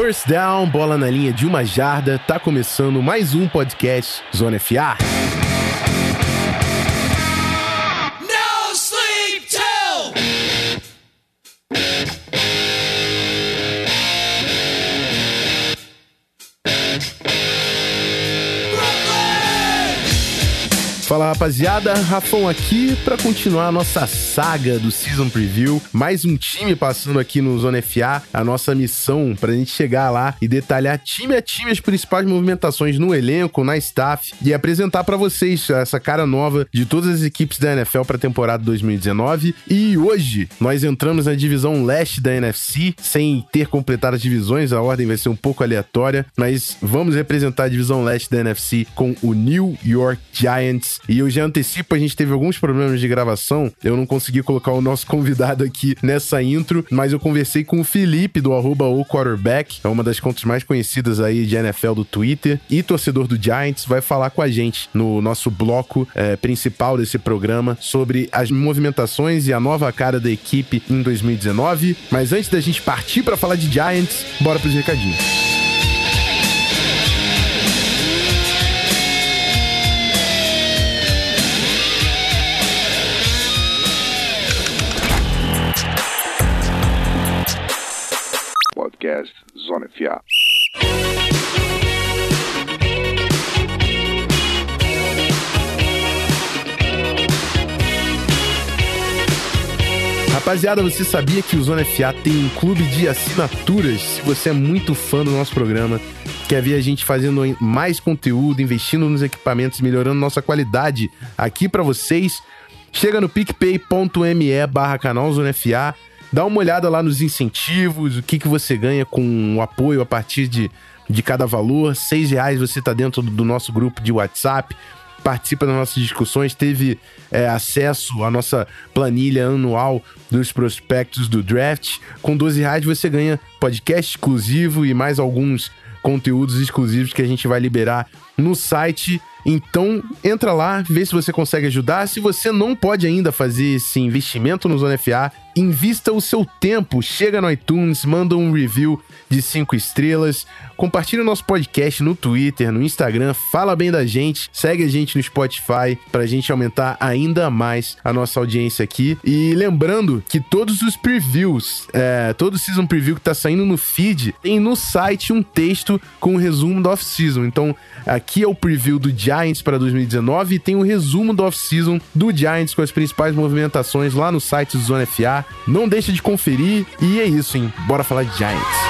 First down, bola na linha de uma jarda, tá começando mais um podcast Zona FA. Rapaziada, Rafão aqui para continuar a nossa saga do Season Preview. Mais um time passando aqui no Zona FA, a nossa missão pra gente chegar lá e detalhar time a time as principais movimentações no elenco, na staff e apresentar para vocês essa cara nova de todas as equipes da NFL para a temporada 2019. E hoje nós entramos na divisão leste da NFC, sem ter completado as divisões, a ordem vai ser um pouco aleatória, mas vamos representar a divisão leste da NFC com o New York Giants e eu já antecipo, a gente teve alguns problemas de gravação. Eu não consegui colocar o nosso convidado aqui nessa intro, mas eu conversei com o Felipe do arroba o quarterback, é uma das contas mais conhecidas aí de NFL do Twitter, e torcedor do Giants, vai falar com a gente no nosso bloco é, principal desse programa sobre as movimentações e a nova cara da equipe em 2019. Mas antes da gente partir para falar de Giants, bora pros recadinhos. Podcast Zona FA. Rapaziada, você sabia que o Zona FA tem um clube de assinaturas? Se você é muito fã do nosso programa, quer ver a gente fazendo mais conteúdo, investindo nos equipamentos, melhorando nossa qualidade aqui para vocês, chega no picpay.me barra canal Zona FA Dá uma olhada lá nos incentivos, o que, que você ganha com o apoio a partir de, de cada valor. Seis reais você está dentro do nosso grupo de WhatsApp, participa das nossas discussões, teve é, acesso à nossa planilha anual dos prospectos do draft. Com 12 reais você ganha podcast exclusivo e mais alguns conteúdos exclusivos que a gente vai liberar no site. Então, entra lá, vê se você consegue ajudar. Se você não pode ainda fazer esse investimento no Zona FA, invista o seu tempo, chega no iTunes, manda um review de 5 estrelas, compartilha o nosso podcast no Twitter, no Instagram, fala bem da gente, segue a gente no Spotify pra gente aumentar ainda mais a nossa audiência aqui. E lembrando que todos os previews, é, todo o season preview que tá saindo no feed, tem no site um texto com um resumo da off-season. Então, aqui é o preview do Giants para 2019 e tem o um resumo da off-season do Giants com as principais movimentações lá no site do Zona FA. Não deixa de conferir. E é isso, hein? Bora falar de Giants.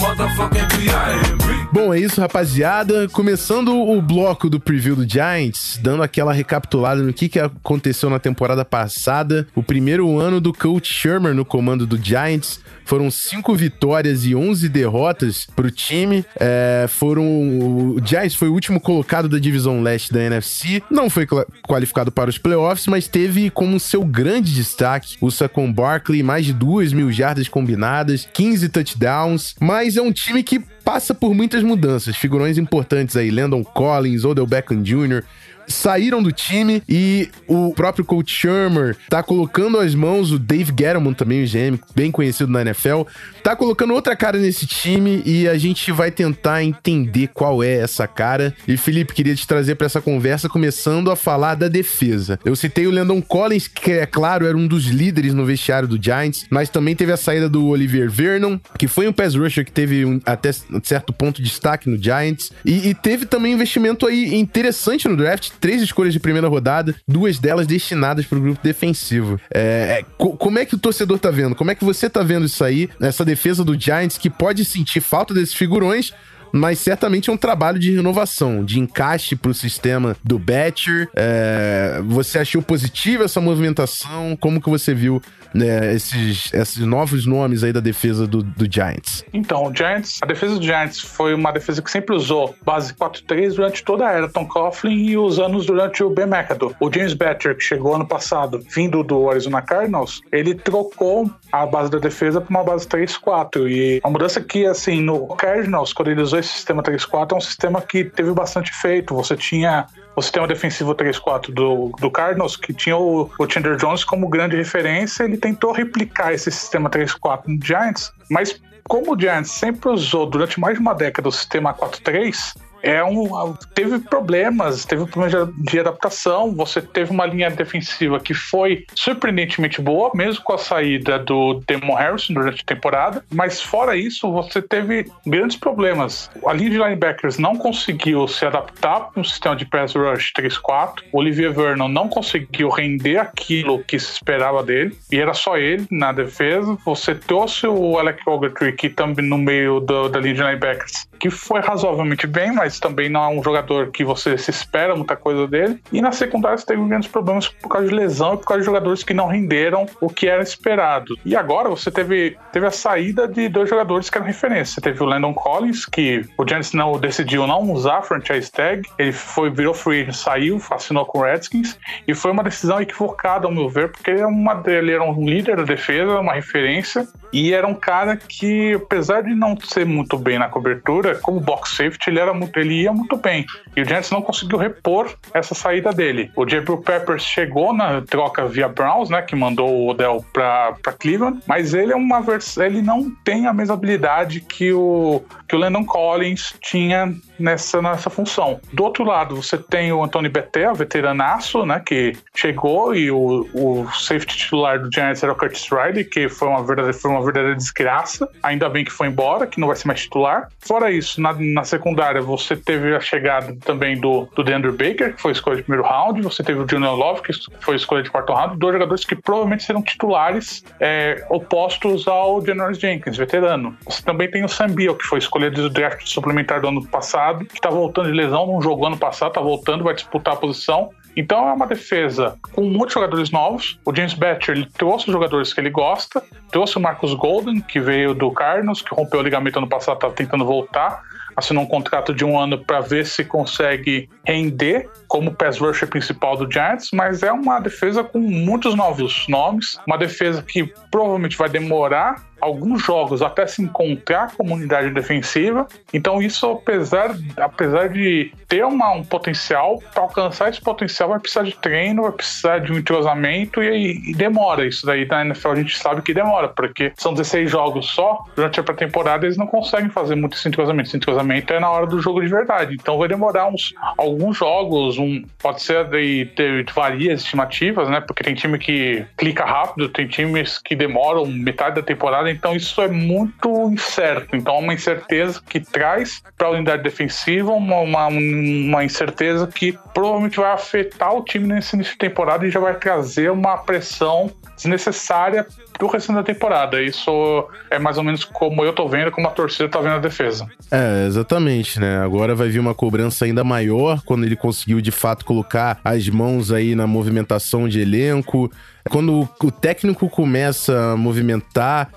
motherfucking B.I.M.B. Bom, é isso, rapaziada. Começando o bloco do preview do Giants, dando aquela recapitulada no que, que aconteceu na temporada passada. O primeiro ano do Coach Shermer no comando do Giants. Foram cinco vitórias e 11 derrotas pro time. É, foram. O Giants foi o último colocado da divisão leste da NFC. Não foi qualificado para os playoffs, mas teve como seu grande destaque o Saquon Barkley, mais de 2 mil jardas combinadas, 15 touchdowns. Mas é um time que passa por muitas mudanças. Figurões importantes aí, Landon Collins, Odell Beckham Jr., saíram do time e o próprio coach Shermer tá colocando as mãos, o Dave Gettleman também, o GM, bem conhecido na NFL, tá colocando outra cara nesse time e a gente vai tentar entender qual é essa cara. E Felipe, queria te trazer para essa conversa começando a falar da defesa. Eu citei o Landon Collins, que é claro, era um dos líderes no vestiário do Giants, mas também teve a saída do Olivier Vernon, que foi um pass rusher que teve um, até certo ponto de destaque no Giants, e, e teve também investimento aí interessante no draft, três escolhas de primeira rodada, duas delas destinadas para o grupo defensivo. É, é, co como é que o torcedor tá vendo? Como é que você tá vendo isso aí? Essa defesa do Giants que pode sentir falta desses figurões, mas certamente é um trabalho de renovação, de encaixe para o sistema do Batcher. É, você achou positiva essa movimentação? Como que você viu né, esses, esses novos nomes aí da defesa do, do Giants? Então, o Giants, a defesa do Giants foi uma defesa que sempre usou base 4-3 durante toda a era Tom Coughlin e os anos durante o Ben McAdoo. O James Batcher, que chegou ano passado, vindo do Arizona Cardinals, ele trocou a base da defesa para uma base 3-4 e a mudança que, assim, no Cardinals, quando ele usou esse sistema 3-4, é um sistema que teve bastante efeito. Você tinha o sistema defensivo 3-4 do, do Cardinals, que tinha o, o Chandler Jones como grande referência, ele tentou replicar esse sistema 3-4 no Giants, mas como o Giants sempre usou durante mais de uma década o sistema 4-3, é um, teve problemas, teve problemas de, adaptação. Você teve uma linha defensiva que foi surpreendentemente boa, mesmo com a saída do Demon Harrison durante a temporada. Mas fora isso, você teve grandes problemas. A linha de linebackers não conseguiu se adaptar para um sistema de pass rush 3-4. Olivier Vernon não conseguiu render aquilo que se esperava dele. E era só ele na defesa. Você trouxe o Alec Ogletree, que também no meio do, da linha de linebackers, que foi razoavelmente bem, mas também não é um jogador que você se espera muita coisa dele. E na secundária você teve grandes problemas por causa de lesão e por causa de jogadores que não renderam o que era esperado. E agora você teve, teve a saída de dois jogadores que eram referência. Você teve o Landon Collins, que o Giants não decidiu não usar a franchise tag. Ele foi, virou free agent, saiu, assinou com o Redskins. E foi uma decisão equivocada, ao meu ver, porque ele, é uma, ele era um líder da defesa, uma referência. E era um cara que, apesar de não ser muito bem na cobertura, como box safety, ele era muito ele ia muito bem. E o Giants não conseguiu repor essa saída dele. O Jabril Peppers chegou na troca via Browns, né, que mandou o Odell para Cleveland, mas ele é uma versão, ele não tem a mesma habilidade que o que o Landon Collins tinha nessa, nessa função. Do outro lado, você tem o Anthony Betel, veteranaço, né, que chegou e o, o safety titular do Giants era o Curtis Riley, que foi uma verdadeira, foi uma verdadeira desgraça. Ainda bem que foi embora, que não vai ser mais titular. Fora isso, na, na secundária, você teve a chegada também do, do DeAndre Baker, que foi escolha de primeiro round. Você teve o Junior Love, que foi escolha de quarto round. Dois jogadores que provavelmente serão titulares é, opostos ao Janoris Jenkins, veterano. Você também tem o Sam Beal, que foi escolha do draft suplementar do ano passado, que está voltando de lesão, não jogou ano passado, está voltando, vai disputar a posição. Então é uma defesa com muitos jogadores novos. O James Batcher ele trouxe jogadores que ele gosta, trouxe o Marcus Golden, que veio do Cardinals, que rompeu o ligamento ano passado, está tentando voltar assinou um contrato de um ano para ver se consegue render como pass rusher principal do Giants, mas é uma defesa com muitos novos nomes, uma defesa que provavelmente vai demorar alguns jogos até se encontrar a comunidade defensiva. Então, isso, apesar, apesar de ter uma, um potencial, para alcançar esse potencial, vai precisar de treino, vai precisar de um entrosamento e, e, demora. Isso daí na NFL a gente sabe que demora, porque são 16 jogos só. Durante a pré-temporada, eles não conseguem fazer muito esse entrosamento. Esse entrosamento é na hora do jogo de verdade. Então, vai demorar uns, alguns jogos. Um, pode ser de, de, de várias estimativas, né? Porque tem time que clica rápido, tem times que demoram metade da temporada então isso é muito incerto. Então, é uma incerteza que traz para a unidade defensiva uma, uma, uma, incerteza que provavelmente vai afetar o time nesse início de temporada e já vai trazer uma pressão desnecessária pro restante da temporada. Isso é mais ou menos como eu tô vendo, como a torcida tá vendo a defesa. É, exatamente, né? Agora vai vir uma cobrança ainda maior quando ele conseguiu de fato colocar as mãos aí na movimentação de elenco. Quando o técnico começa a movimentar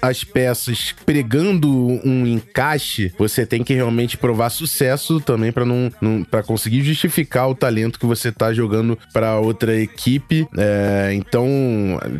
as peças pregando um encaixe, você tem que realmente provar sucesso também para não, não para conseguir justificar o talento que você tá jogando para outra equipe. É, então,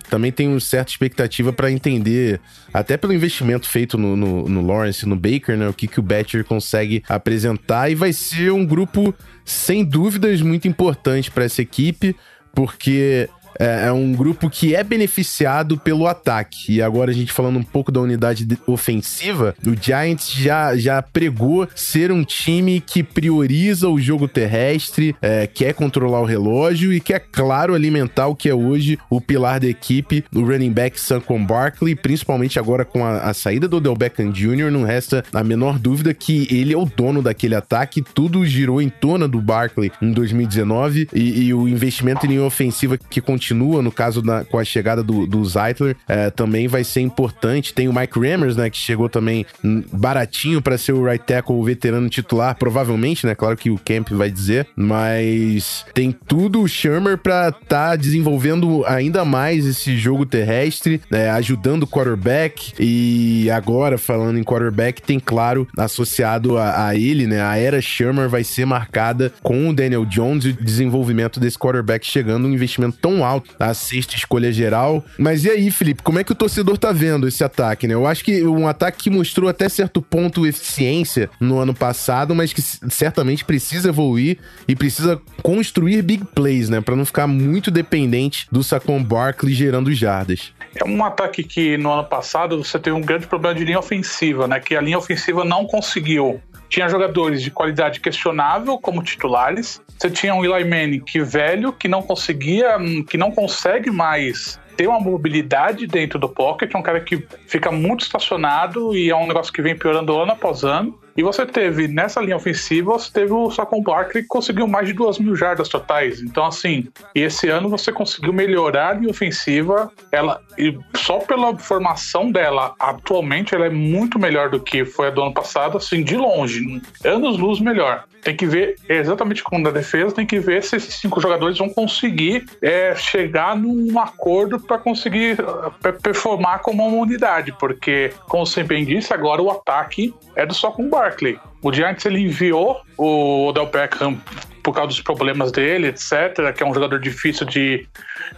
também uma certa expectativa para entender, até pelo investimento feito no, no, no Lawrence, no Baker, né, o que, que o Batcher consegue apresentar e vai ser um grupo sem dúvidas muito importante para essa equipe, porque é, é, um grupo que é beneficiado pelo ataque. E agora a gente falando um pouco da unidade ofensiva, o Giants já, já pregou ser um time que prioriza o jogo terrestre, é, quer controlar o relógio e quer, claro, alimentar o que é hoje o pilar da equipe, o running back Saquon Barkley, principalmente agora com a, a saída do Odell Beckham Jr., não resta a menor dúvida que ele é o dono daquele ataque, tudo girou em torno do Barkley em 2019 e, e o investimento em ofensiva que continua continua, no caso com a chegada do, do Zeitler, é, também vai ser importante. Tem o Mike Rammers, né, que chegou também baratinho para ser o right tackle veterano titular, provavelmente, né? Claro que o Camp vai dizer, mas tem tudo o Shermer para estar tá desenvolvendo ainda mais esse jogo terrestre, né, ajudando o quarterback e agora falando em quarterback, tem claro associado a, a ele, né, a era Shermer vai ser marcada com o Daniel Jones e o desenvolvimento desse quarterback chegando um investimento tão alto, a sexta escolha geral. Mas e aí, Felipe, como é que o torcedor tá vendo esse ataque, né? Eu acho que um ataque que mostrou até certo ponto eficiência no ano passado, mas que certamente precisa evoluir e precisa construir big plays, né, para não ficar muito dependente do Saquon Barkley gerando jardas. É um ataque que no ano passado você teve um grande problema de linha ofensiva, né? Que a linha ofensiva não conseguiu tinha jogadores de qualidade questionável como titulares. Você tinha um Eli Manning que velho, que não conseguia, que não consegue mais ter uma mobilidade dentro do pocket, é um cara que fica muito estacionado e é um negócio que vem piorando ano após ano. E você teve, nessa linha ofensiva, você teve o Saquon Barkley que conseguiu mais de 2 mil jardas totais. Então, assim, e esse ano você conseguiu melhorar a linha ofensiva. Ela, e só pela formação dela, atualmente, ela é muito melhor do que foi a do ano passado, assim, de longe. Anos luz melhor. Tem que ver exatamente como da defesa, tem que ver se esses cinco jogadores vão conseguir é, chegar num acordo para conseguir é, performar como uma unidade, porque, como você bem disse, agora o ataque é do só com o. O Giants ele enviou o Odell Beckham por causa dos problemas dele, etc., que é um jogador difícil de,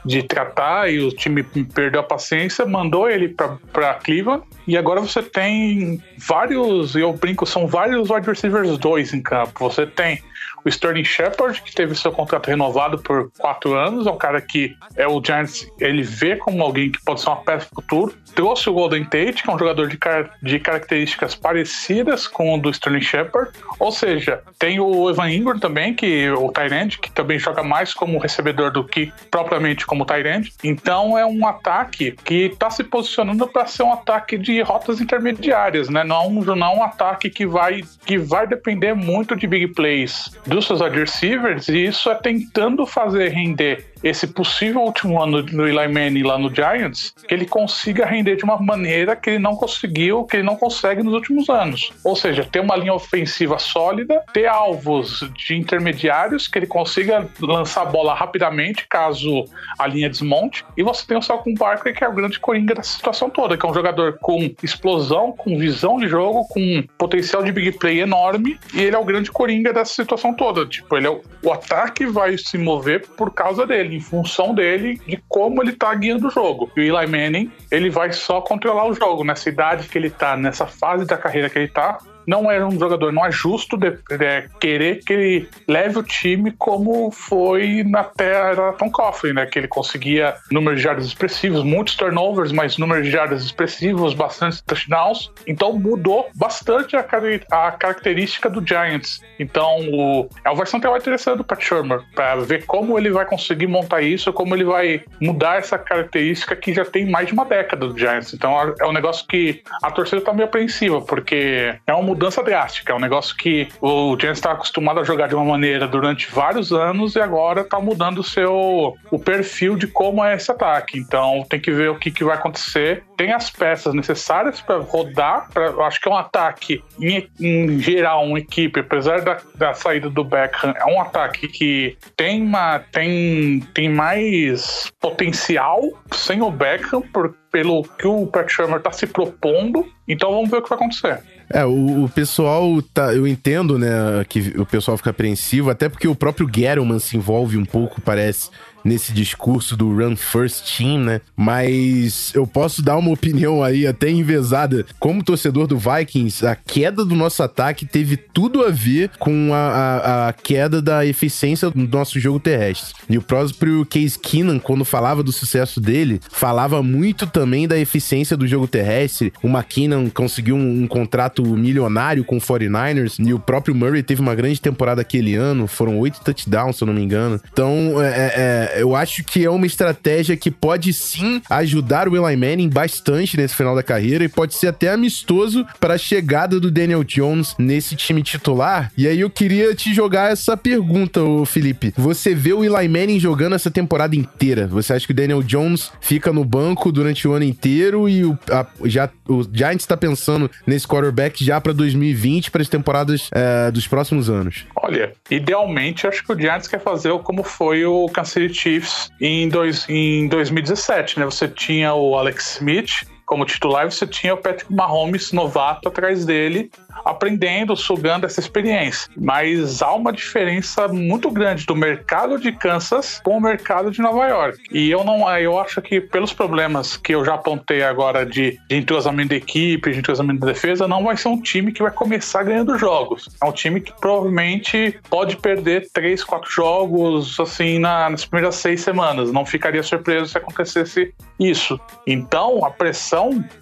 de tratar e o time perdeu a paciência, mandou ele para Cleveland. E agora você tem vários, eu brinco, são vários wide receivers dois em campo. Você tem o Sterling Shepard, que teve seu contrato renovado por quatro anos, é um cara que é o Giants, ele vê como alguém que pode ser uma peça futuro. Trouxe o Golden Tate, que é um jogador de, car de características parecidas com o do Sterling Shepard. Ou seja, tem o Evan Ingram também, que o Tyrande, que também joga mais como recebedor do que propriamente como Tyrande. Então é um ataque que está se posicionando para ser um ataque de rotas intermediárias, né? Não, não é um ataque que vai, que vai depender muito de big plays dos seus wide receivers, e isso é tentando fazer render esse possível último ano do Eli Manning lá no Giants, que ele consiga render de uma maneira que ele não conseguiu, que ele não consegue nos últimos anos. Ou seja, ter uma linha ofensiva sólida, ter alvos de intermediários que ele consiga lançar a bola rapidamente caso a linha desmonte, e você tem o Salcon Barkley, que é o grande coringa dessa situação toda, que é um jogador com explosão, com visão de jogo, com potencial de big play enorme, e ele é o grande coringa dessa situação toda. Tipo, ele é o, o ataque vai se mover por causa dele em função dele, de como ele tá guiando o jogo. E o Eli Manning, ele vai só controlar o jogo nessa idade que ele tá, nessa fase da carreira que ele tá não é um jogador, não é justo de, de, querer que ele leve o time como foi na terra Tom Coughlin, né? Que ele conseguia números de jardas expressivos, muitos turnovers, mas números de jardas expressivos, bastante touchdowns. Então mudou bastante a, a característica do Giants. Então o, é uma versão que é interessante do Pat Shermer, para ver como ele vai conseguir montar isso, como ele vai mudar essa característica que já tem mais de uma década do Giants. Então é um negócio que a torcida tá meio apreensiva, porque é um mudança drástica. É um negócio que o Giants está acostumado a jogar de uma maneira durante vários anos e agora está mudando o seu o perfil de como é esse ataque. Então tem que ver o que, que vai acontecer. Tem as peças necessárias para rodar. Pra, acho que é um ataque, em, em geral, uma equipe, apesar da, da saída do Beckham, é um ataque que tem, uma, tem, tem mais potencial sem o Beckham, pelo que o Pat Shermer está se propondo. Então vamos ver o que vai acontecer. É, o, o, pessoal tá. Eu entendo, né, que o pessoal fica apreensivo, até porque o próprio Gettleman se envolve um pouco, parece, nesse discurso do Run First Team, né? Mas eu posso dar uma opinião aí até envezada. Como torcedor do Vikings, a queda do nosso ataque teve tudo a ver com a, a, a queda da eficiência do nosso jogo terrestre. E o próprio Case Keenan, quando falava do sucesso dele, falava muito também da eficiência do jogo terrestre. O McKinnon conseguiu um, um contrato milionário com o 49ers e o próprio Murray teve uma grande temporada aquele ano. Foram oito touchdowns, se eu não me engano. Então, é, é, é, eu acho que é uma estratégia que pode sim ajudar o Eli Manning bastante nesse final da carreira e pode ser até amistoso para a chegada do Daniel Jones nesse time titular. E aí eu queria te jogar essa pergunta, Felipe. Você vê o Eli Manning jogando essa temporada inteira? Você acha que o Daniel Jones fica no banco durante o ano inteiro e o, a, já, o Giants está pensando nesse quarterback já para 2020, para as temporadas é, dos próximos anos? Olha, idealmente acho que o Giants quer fazer como foi o Kansas City Chiefs em, dois, em 2017, né? Você tinha o Alex Smith como titular, você tinha o Patrick Mahomes novato atrás dele, aprendendo, sugando essa experiência. Mas há uma diferença muito grande do mercado de Kansas com o mercado de Nova York. E eu não, eu acho que pelos problemas que eu já apontei agora de, de entrosamento da equipe, de entrosamento da defesa, não vai ser um time que vai começar ganhando jogos. É um time que provavelmente pode perder três, quatro jogos assim na, nas primeiras seis semanas. Não ficaria surpreso se acontecesse isso. Então a pressão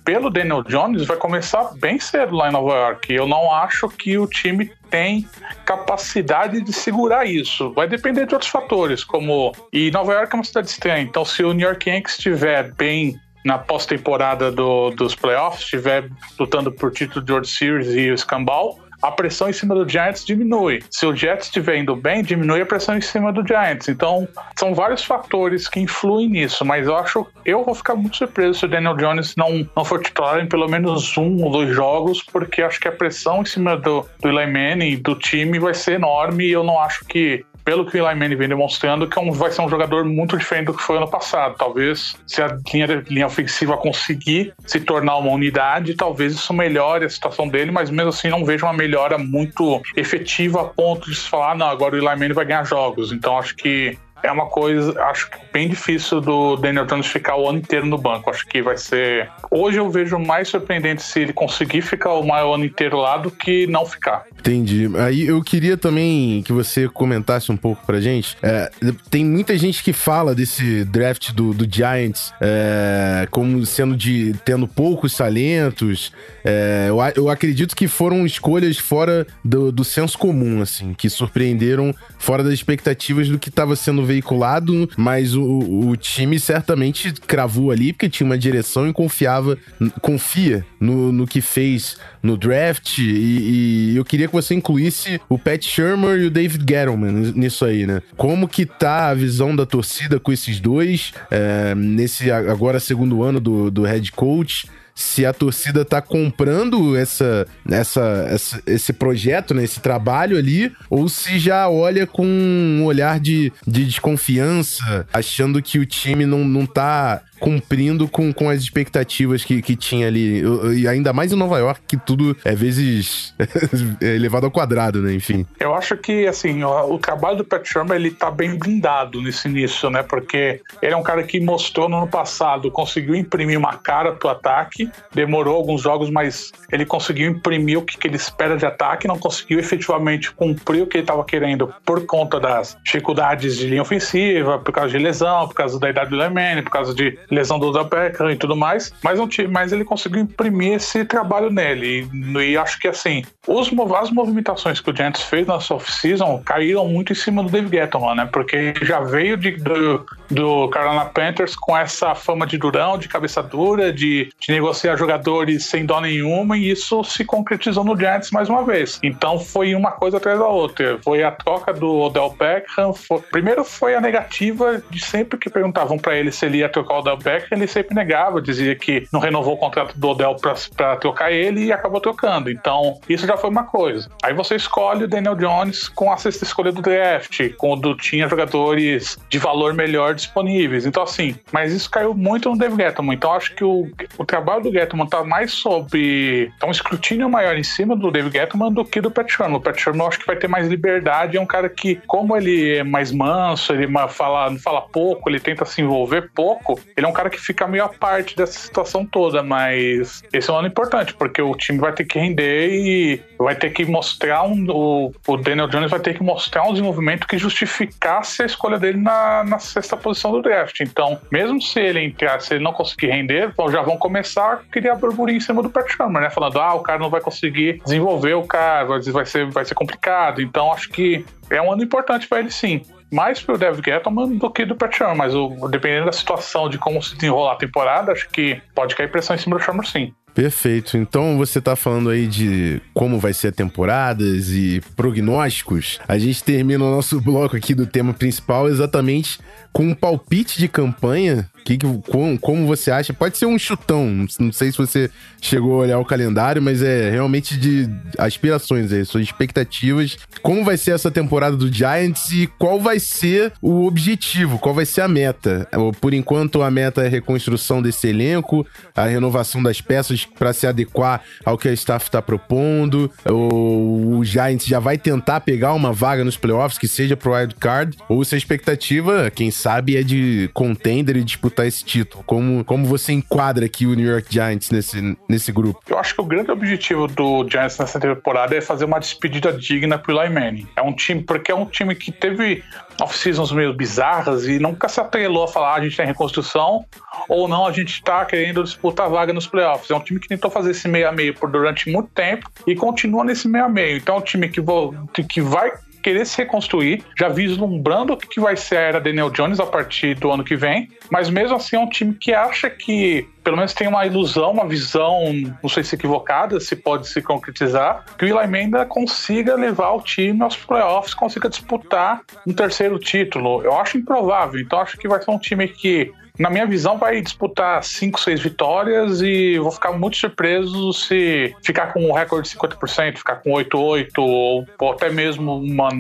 pelo Daniel Jones vai começar bem cedo lá em Nova York. Eu não acho que o time tem capacidade de segurar isso. Vai depender de outros fatores, como. E Nova York é uma cidade estranha, então se o New York Yankees estiver bem na pós-temporada do, dos playoffs, estiver lutando por título de World Series e o escambau, a pressão em cima do Giants diminui. Se o Jets estiver indo bem, diminui a pressão em cima do Giants. Então, são vários fatores que influem nisso, mas eu acho, eu vou ficar muito surpreso se o Daniel Jones não, não for titular em pelo menos um ou dois jogos, porque acho que a pressão em cima do, do Eli Manning, do time, vai ser enorme e eu não acho que pelo que o Eli Manning vem demonstrando, que é um, vai ser um jogador muito diferente do que foi ano passado. Talvez, se a linha, linha ofensiva conseguir se tornar uma unidade, talvez isso melhore a situação dele, mas mesmo assim não vejo uma melhora muito efetiva a ponto de se falar, não, agora o Eli Manning vai ganhar jogos. Então acho que é uma coisa, acho que bem difícil do Daniel Jones ficar o ano inteiro no banco. Acho que vai ser. Hoje eu vejo mais surpreendente se ele conseguir ficar o maior ano inteiro lá do que não ficar. Entendi. Aí eu queria também que você comentasse um pouco pra gente. É, tem muita gente que fala desse draft do, do Giants é, como sendo de tendo poucos talentos. É, eu, eu acredito que foram escolhas fora do, do senso comum, assim, que surpreenderam fora das expectativas do que estava sendo veiculado, mas o, o time certamente cravou ali, porque tinha uma direção e confiava, confia no, no que fez no draft. E, e, eu queria que você incluísse o Pat Shermer e o David Gettleman nisso aí, né? Como que tá a visão da torcida com esses dois, é, nesse agora segundo ano do, do head coach? Se a torcida tá comprando essa, essa, essa, esse projeto, né, esse trabalho ali, ou se já olha com um olhar de, de desconfiança, achando que o time não, não tá cumprindo com, com as expectativas que, que tinha ali. E ainda mais em Nova York, que tudo é vezes é levado ao quadrado, né? Enfim. Eu acho que, assim, o, o trabalho do Pat Shermer, ele tá bem blindado nesse início, né? Porque ele é um cara que mostrou no ano passado, conseguiu imprimir uma cara pro ataque, demorou alguns jogos, mas ele conseguiu imprimir o que, que ele espera de ataque, não conseguiu efetivamente cumprir o que ele estava querendo por conta das dificuldades de linha ofensiva, por causa de lesão, por causa da idade do Lemene, por causa de lesão do Odell e tudo mais, mas, não, mas ele conseguiu imprimir esse trabalho nele. E, e acho que assim, os, as movimentações que o Giants fez na off-season caíram muito em cima do David Gettleman, né? Porque já veio de, do, do Carolina Panthers com essa fama de durão, de cabeça dura, de, de negociar jogadores sem dó nenhuma, e isso se concretizou no Giants mais uma vez. Então foi uma coisa atrás da outra. Foi a troca do Odell Beckham. Foi, primeiro foi a negativa de sempre que perguntavam para ele se ele ia trocar o Odell Beckham, ele sempre negava, dizia que não renovou o contrato do Odell para trocar ele e acabou trocando. Então isso já foi uma coisa. Aí você escolhe o Daniel Jones com a sexta escolha do draft, quando tinha jogadores de valor melhor disponíveis. Então, assim, mas isso caiu muito no Dave Gettleman. Então, acho que o, o trabalho do Gettleman tá mais sobre. Tá um escrutínio maior em cima do Dave Gettleman do que do Pat Sherman. O Pat Sherman eu acho que vai ter mais liberdade. É um cara que, como ele é mais manso, ele fala, fala pouco, ele tenta se envolver pouco, ele é um cara que fica meio à parte dessa situação toda. Mas esse é um ano importante, porque o time vai ter que render e vai ter que mostrar um. O, o Daniel Jones vai ter que mostrar um desenvolvimento que justificasse a escolha dele na, na sexta posição do draft. Então, mesmo se ele entrar, se ele não conseguir render, já vão começar a criar burburinho em cima do Pat Shermer, né? Falando, ah, o cara não vai conseguir desenvolver o cara, vai ser, vai ser complicado. Então, acho que é um ano importante para ele sim. Mais pro David Gettleman do que do Pat Shermer, mas o, dependendo da situação, de como se desenrolar a temporada, acho que pode cair pressão em cima do Shermer sim. Perfeito. Então você tá falando aí de como vai ser a temporadas e prognósticos. A gente termina o nosso bloco aqui do tema principal exatamente com um palpite de campanha que como, como, você acha? Pode ser um chutão. Não sei se você chegou a olhar o calendário, mas é realmente de aspirações aí, suas expectativas. Como vai ser essa temporada do Giants e qual vai ser o objetivo? Qual vai ser a meta? Por enquanto, a meta é a reconstrução desse elenco, a renovação das peças para se adequar ao que a staff está propondo. O, o Giants já vai tentar pegar uma vaga nos playoffs que seja pro wild card, ou se a expectativa, quem sabe, é de contender e disputar esse título? Como, como você enquadra aqui o New York Giants nesse, nesse grupo? Eu acho que o grande objetivo do Giants nessa temporada é fazer uma despedida digna pro Eli Manning. É um time, porque é um time que teve off-seasons meio bizarras e nunca se atrelou a falar ah, a gente tem tá reconstrução ou não, a gente tá querendo disputar vaga nos playoffs. É um time que tentou fazer esse meio a meio por durante muito tempo e continua nesse meio a meio. Então é um time que, vou, que vai querer se reconstruir, já vislumbrando o que vai ser a era Daniel Jones a partir do ano que vem, mas mesmo assim é um time que acha que pelo menos tem uma ilusão, uma visão, não sei se equivocada, se pode se concretizar, que o Eli Menda consiga levar o time aos playoffs, consiga disputar um terceiro título. Eu acho improvável, então acho que vai ser um time que na minha visão, vai disputar 5, 6 vitórias e vou ficar muito surpreso se ficar com um recorde de 50%, ficar com 8-8 ou, ou, até mesmo uma,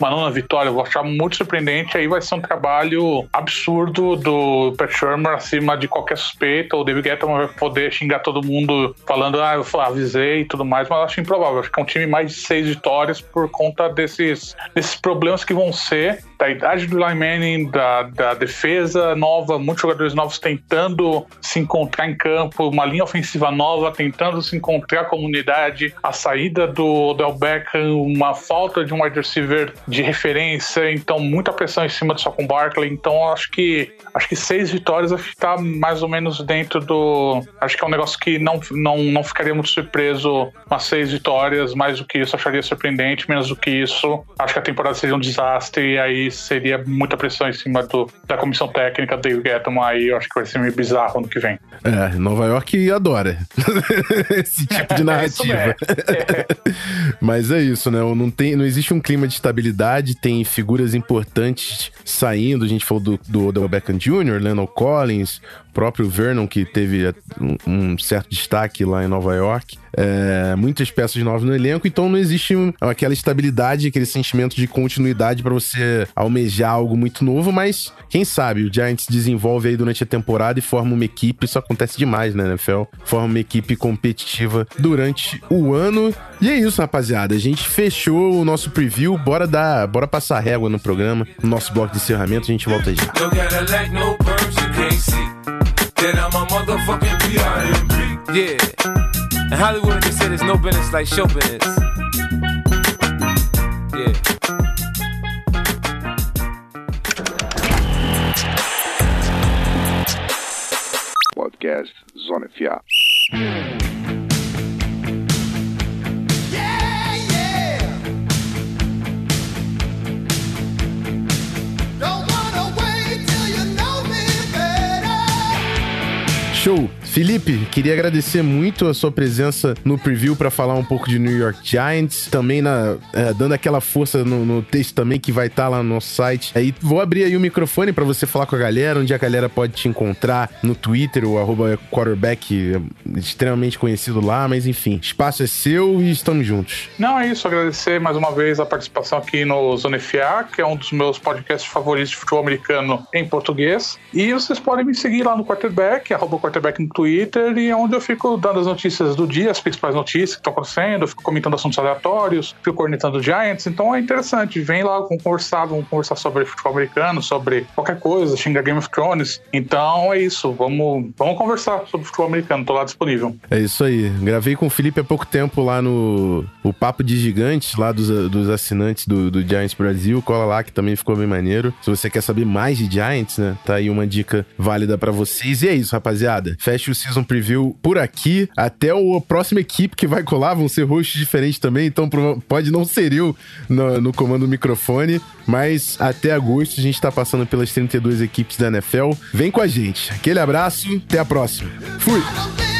uma nona vitória. Vou achar muito surpreendente. Aí vai ser um trabalho absurdo do Pat Shermer acima de qualquer suspeita. O David Guetta vai poder xingar todo mundo falando, ah, eu avisei e tudo mais, mas acho improvável. Acho que é um time mais de 6 vitórias por conta desses, desses problemas que vão ser da idade do Eli Manning, da, da defesa nova, muitos jogadores novos tentando se encontrar em campo, uma linha ofensiva nova tentando se encontrar a comunidade, a saída do Del Beckham, uma falta de um wide receiver de referência, então muita pressão em cima do Socon Barkley, então acho que acho que seis vitórias acho que tá mais ou menos dentro do acho que é um negócio que não, não, não ficaria muito surpreso umas seis vitórias, mais do que isso acharia surpreendente, menos do que isso acho que a temporada seria um desastre e aí seria muita pressão em cima do, da comissão técnica do Gettleman aí, eu acho que vai ser meio bizarro ano que vem. É, Nova York adora esse tipo de é, narrativa. Mas é isso, né? Não, tem, não existe um clima de estabilidade, tem figuras importantes saindo, a gente falou do, do Odell Beckham Jr., Lennon Collins, próprio Vernon, que teve um certo destaque lá em Nova York. É, muitas peças novas no elenco, então não existe aquela estabilidade, aquele sentimento de continuidade para você almejar algo muito novo, mas quem sabe o Giants desenvolve aí durante a temporada e forma uma equipe, isso acontece demais, né, NFL? Forma uma equipe competitiva durante o ano. E é isso, rapaziada. A gente fechou o nosso preview, bora dar, bora passar régua no programa, no nosso bloco de encerramento, a gente volta já. Then I'm a motherfucking P.I.M.P. Yeah. In Hollywood, they say there's no business like show business. Yeah. Podcast Zona FA. Show! Felipe, queria agradecer muito a sua presença no preview para falar um pouco de New York Giants, também na, é, dando aquela força no, no, texto também que vai estar tá lá no nosso site. Aí vou abrir aí o microfone para você falar com a galera, onde a galera pode te encontrar no Twitter, o arroba quarterback é extremamente conhecido lá, mas enfim, espaço é seu e estamos juntos. Não, é isso, agradecer mais uma vez a participação aqui no Zone FA, que é um dos meus podcasts favoritos de futebol americano em português. E vocês podem me seguir lá no quarterback, arroba quarterback no Twitter Twitter e é onde eu fico dando as notícias do dia, as principais notícias que estão acontecendo, eu fico comentando assuntos aleatórios, fico cornetando Giants, então é interessante. Vem lá, conversar, vamos conversar sobre futebol americano, sobre qualquer coisa, xinga Game of Thrones. Então é isso, vamos, vamos conversar sobre futebol americano, tô lá disponível. É isso aí. Gravei com o Felipe há pouco tempo lá no o Papo de Gigantes, lá dos, dos assinantes do, do Giants Brasil, cola lá que também ficou bem maneiro. Se você quer saber mais de Giants, né, tá aí uma dica válida para vocês. E é isso, rapaziada. temporada. O Season Preview por aqui. Até a próxima equipe que vai colar vão ser hosts diferentes também, então pode não ser eu no, no comando do microfone, mas até agosto a gente tá passando pelas 32 equipes da NFL. Vem com a gente. Aquele abraço, até a próxima. Fui!